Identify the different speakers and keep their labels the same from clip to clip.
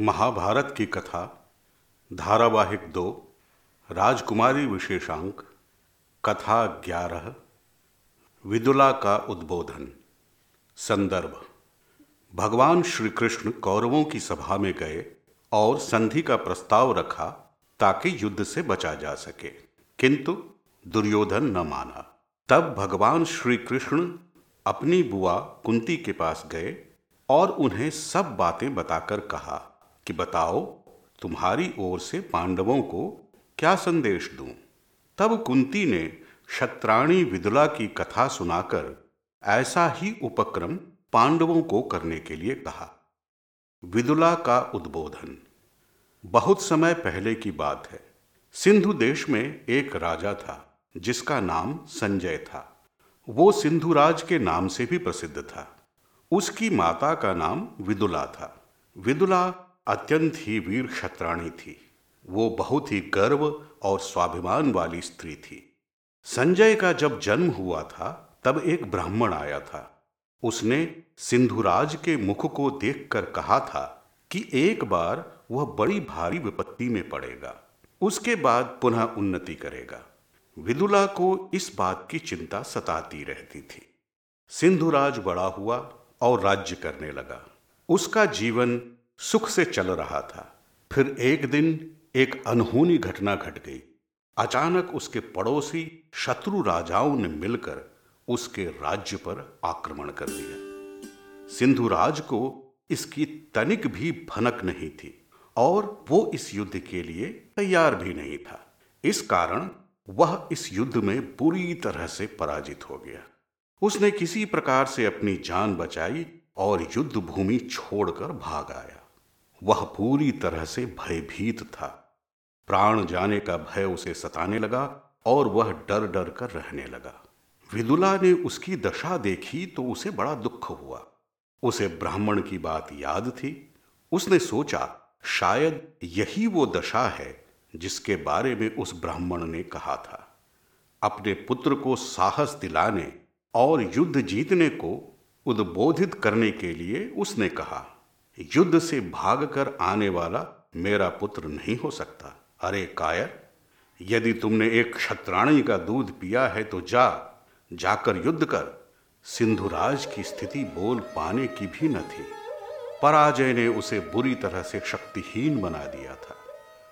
Speaker 1: महाभारत की कथा, धारावाहिक दो, राजकुमारी विशेषांक, कथा ग्यारह, विदुला का उद्बोधन, संदर्भ। भगवान श्री कृष्ण कौरवों की सभा में गए और संधि का प्रस्ताव रखा ताकि युद्ध से बचा जा सके। किंतु दुर्योधन न माना। तब भगवान श्री कृष्ण अपनी बुआ कुंती के पास गए और उन्हें सब बातें बताकर कहा कि बताओ, तुम्हारी ओर से पांडवों को क्या संदेश दूँ? तब कुंती ने शत्राणी विदुला की कथा सुनाकर ऐसा ही उपक्रम पांडवों को करने के लिए कहा। विदुला का उद्बोधन। बहुत समय पहले की बात है। सिंधु देश में एक राजा था, जिसका नाम संजय था। वो सिंधुराज के नाम से भी प्रसिद्ध था। उसकी माता का नाम विदुला था। विदुला अत्यंत ही वीर क्षत्राणी थी। वो बहुत ही गर्व और स्वाभिमान वाली स्त्री थी। संजय का जब जन्म हुआ था, तब एक ब्राह्मण आया था। उसने सिंधुराज के मुख को देखकर कहा था कि एक बार वह बड़ी भारी विपत्ति में पड़ेगा। उसके बाद पुनः उन्नति करेगा। विदुला को इस बात की चिंता सताती रहती थी। सिंधुराज बड़ा हुआ और राज्य करने लगा। उसका जीवन सुख से चल रहा था। फिर एक दिन एक अनहोनी घटना घट गई। अचानक उसके पड़ोसी शत्रु राजाओं ने मिलकर उसके राज्य पर आक्रमण कर दिया। सिंधुराज को इसकी तनिक भी भनक नहीं थी और वो इस युद्ध के लिए तैयार भी नहीं था। इस कारण वह इस युद्ध में पूरी तरह से पराजित हो गया। उसने किसी प्रकार से अपनी जान बचाई और युद्ध भूमि छोड़कर भाग आया। वह पूरी तरह से भयभीत था। प्राण जाने का भय उसे सताने लगा और वह डर डर कर रहने लगा। विदुला ने उसकी दशा देखी तो उसे बड़ा दुख हुआ। उसे ब्राह्मण की बात याद थी। उसने सोचा, शायद यही वो दशा है जिसके बारे में उस ब्राह्मण ने कहा था। अपने पुत्र को साहस दिलाने और युद्ध जीतने को उद्बोधित करने के लिए उसने कहा युद्ध से भागकर आने वाला मेरा पुत्र नहीं हो सकता। अरे कायर, यदि तुमने एक क्षत्राणी का दूध पिया है तो जा, जाकर युद्ध कर। सिंधुराज की स्थिति बोल पाने की भी न थी। पराजय ने उसे बुरी तरह से शक्तिहीन बना दिया था।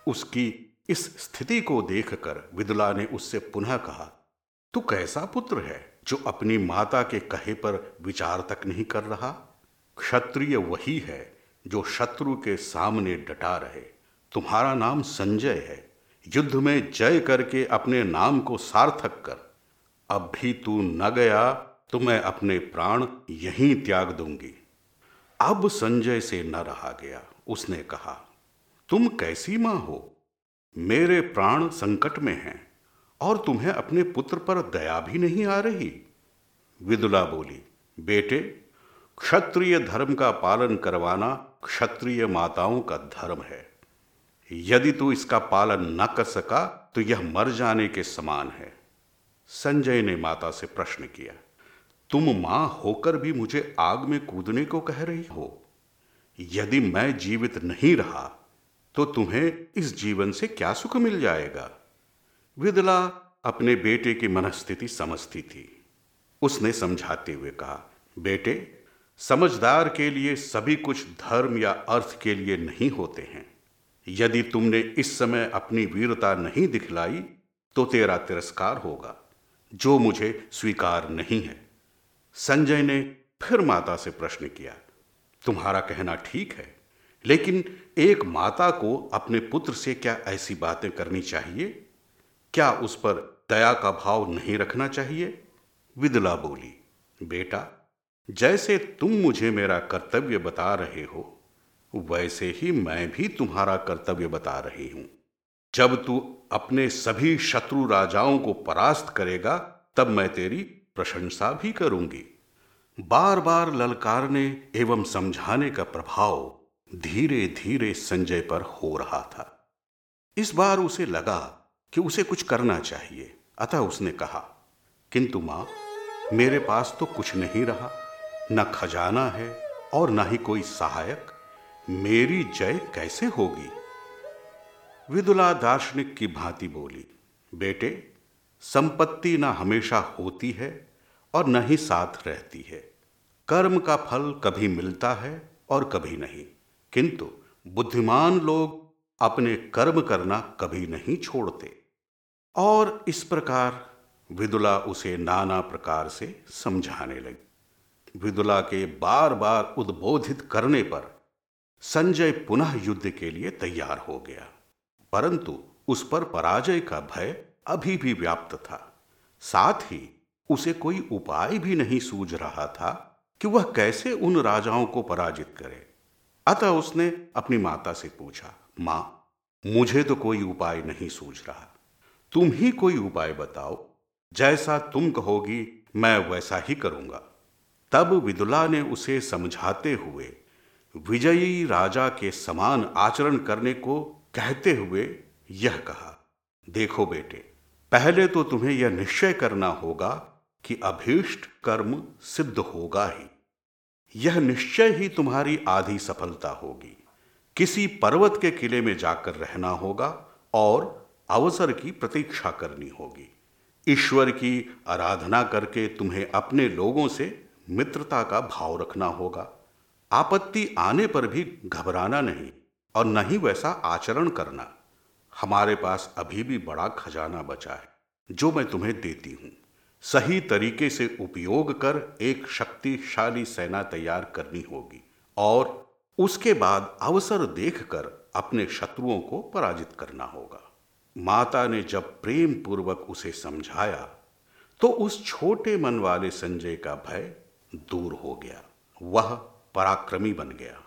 Speaker 1: उसकी इस स्थिति को देखकर विदुला ने उससे पुनः कहा, तू कैसा पुत्र है जो अपनी माता के कहे पर विचार तक नहीं कर रहा? क्षत्रिय वही है जो शत्रु के सामने डटा रहे। तुम्हारा नाम संजय है। युद्ध में जय करके अपने नाम को सार्थक कर। अब भी तू न गया तो मैं अपने प्राण यहीं त्याग दूँगी। अब संजय से न रहा गया, उसने कहा, तुम कैसी माँ हो? मेरे प्राण संकट में हैं, और तुम्हें अपने पुत्र पर दया भी नहीं आ रही? विदुला बोली, बेटे, क्षत्रिय धर्म का पालन करवाना क्षत्रिय माताओं का धर्म है। यदि तू इसका पालन न कर सका तो यह मर जाने के समान है। संजय ने माता से प्रश्न किया, तुम माँ होकर भी मुझे आग में कूदने को कह रही हो? यदि मैं जीवित नहीं रहा तो तुम्हें इस जीवन से क्या सुख मिल जाएगा? विदला अपने बेटे की मनस्थिति समझती थी। उसने समझाते हुए कहा, बेटे समझदार के लिए सभी कुछ धर्म या अर्थ के लिए नहीं होते हैं। यदि तुमने इस समय अपनी वीरता नहीं दिखलाई तो तेरा तिरस्कार होगा, जो मुझे स्वीकार नहीं है। संजय ने फिर माता से प्रश्न किया, तुम्हारा कहना ठीक है, लेकिन एक माता को अपने पुत्र से क्या ऐसी बातें करनी चाहिए? क्या उस पर दया का भाव नहीं रखना चाहिए? विदला बोली, बेटा जैसे तुम मुझे मेरा कर्तव्य बता रहे हो, वैसे ही मैं भी तुम्हारा कर्तव्य बता रही हूँ। जब तू अपने सभी शत्रु राजाओं को परास्त करेगा, तब मैं तेरी प्रशंसा भी करूँगी। बार बार ललकारने एवं समझाने का प्रभाव धीरे धीरे संजय पर हो रहा था। इस बार उसे लगा कि उसे कुछ करना चाहिए, अतः उसने कहा, किंतु माँ, मेरे पास तो कुछ नहीं रहा। न खजाना है और न ही कोई सहायक। मेरी जय कैसे होगी? विदुला दार्शनिक की भांति बोली, बेटे, संपत्ति न हमेशा होती है और न ही साथ रहती है। कर्म का फल कभी मिलता है और कभी नहीं। किंतु बुद्धिमान लोग अपने कर्म करना कभी नहीं छोड़ते। और इस प्रकार विदुला उसे नाना प्रकार से समझाने लगी। विदुला के बार बार उद्बोधित करने पर संजय पुनः युद्ध के लिए तैयार हो गया। परंतु उस पर पराजय का भय अभी भी व्याप्त था। साथ ही उसे कोई उपाय भी नहीं सूझ रहा था कि वह कैसे उन राजाओं को पराजित करे। अतः उसने अपनी माता से पूछा, माँ, मुझे तो कोई उपाय नहीं सूझ रहा। तुम ही कोई उपाय बताओ। जैसा तुम कहोगी, मैं वैसा ही करूँगा। तब विदुला ने उसे समझाते हुए, विजयी राजा के समान आचरण करने को कहते हुए यह कहा, देखो बेटे, पहले तो तुम्हें यह निश्चय करना होगा कि अभीष्ट कर्म सिद्ध होगा ही। यह निश्चय ही तुम्हारी आधी सफलता होगी। किसी पर्वत के किले में जाकर रहना होगा और अवसर की प्रतीक्षा करनी होगी। ईश्वर की आराधना करके तुम्हें अपने लोगों से मित्रता का भाव रखना होगा। आपत्ति आने पर भी घबराना नहीं और न ही वैसा आचरण करना। हमारे पास अभी भी बड़ा खजाना बचा है, जो मैं तुम्हें देती हूँ। सही तरीके से उपयोग कर एक शक्तिशाली सेना तैयार करनी होगी और उसके बाद अवसर देखकर अपने शत्रुओं को पराजित करना होगा। माता ने जब प्रेम पूर्वक उसे समझाया तो उस छोटे मन वाले संजय का भय दूर हो गया। वह पराक्रमी बन गया।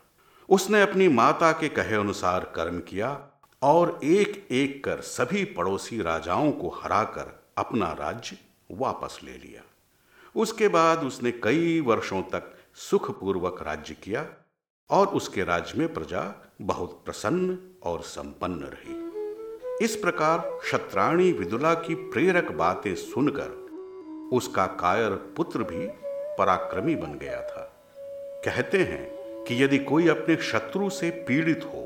Speaker 1: उसने अपनी माता के कहे अनुसार कर्म किया और एक एक कर सभी पड़ोसी राजाओं को हराकर अपना राज्य वापस ले लिया। उसके बाद उसने कई वर्षों तक सुखपूर्वक राज्य किया और उसके राज्य में प्रजा बहुत प्रसन्न और संपन्न रही। इस प्रकार शत्राणी विदुला की प्रेरक बातें सुनकर उसका कायर पुत्र भी पराक्रमी बन गया था। कहते हैं कि यदि कोई अपने शत्रु से पीड़ित हो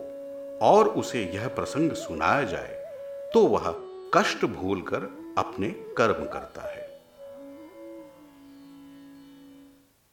Speaker 1: और उसे यह प्रसंग सुनाया जाए तो वह कष्ट भूलकर अपने कर्म करता है।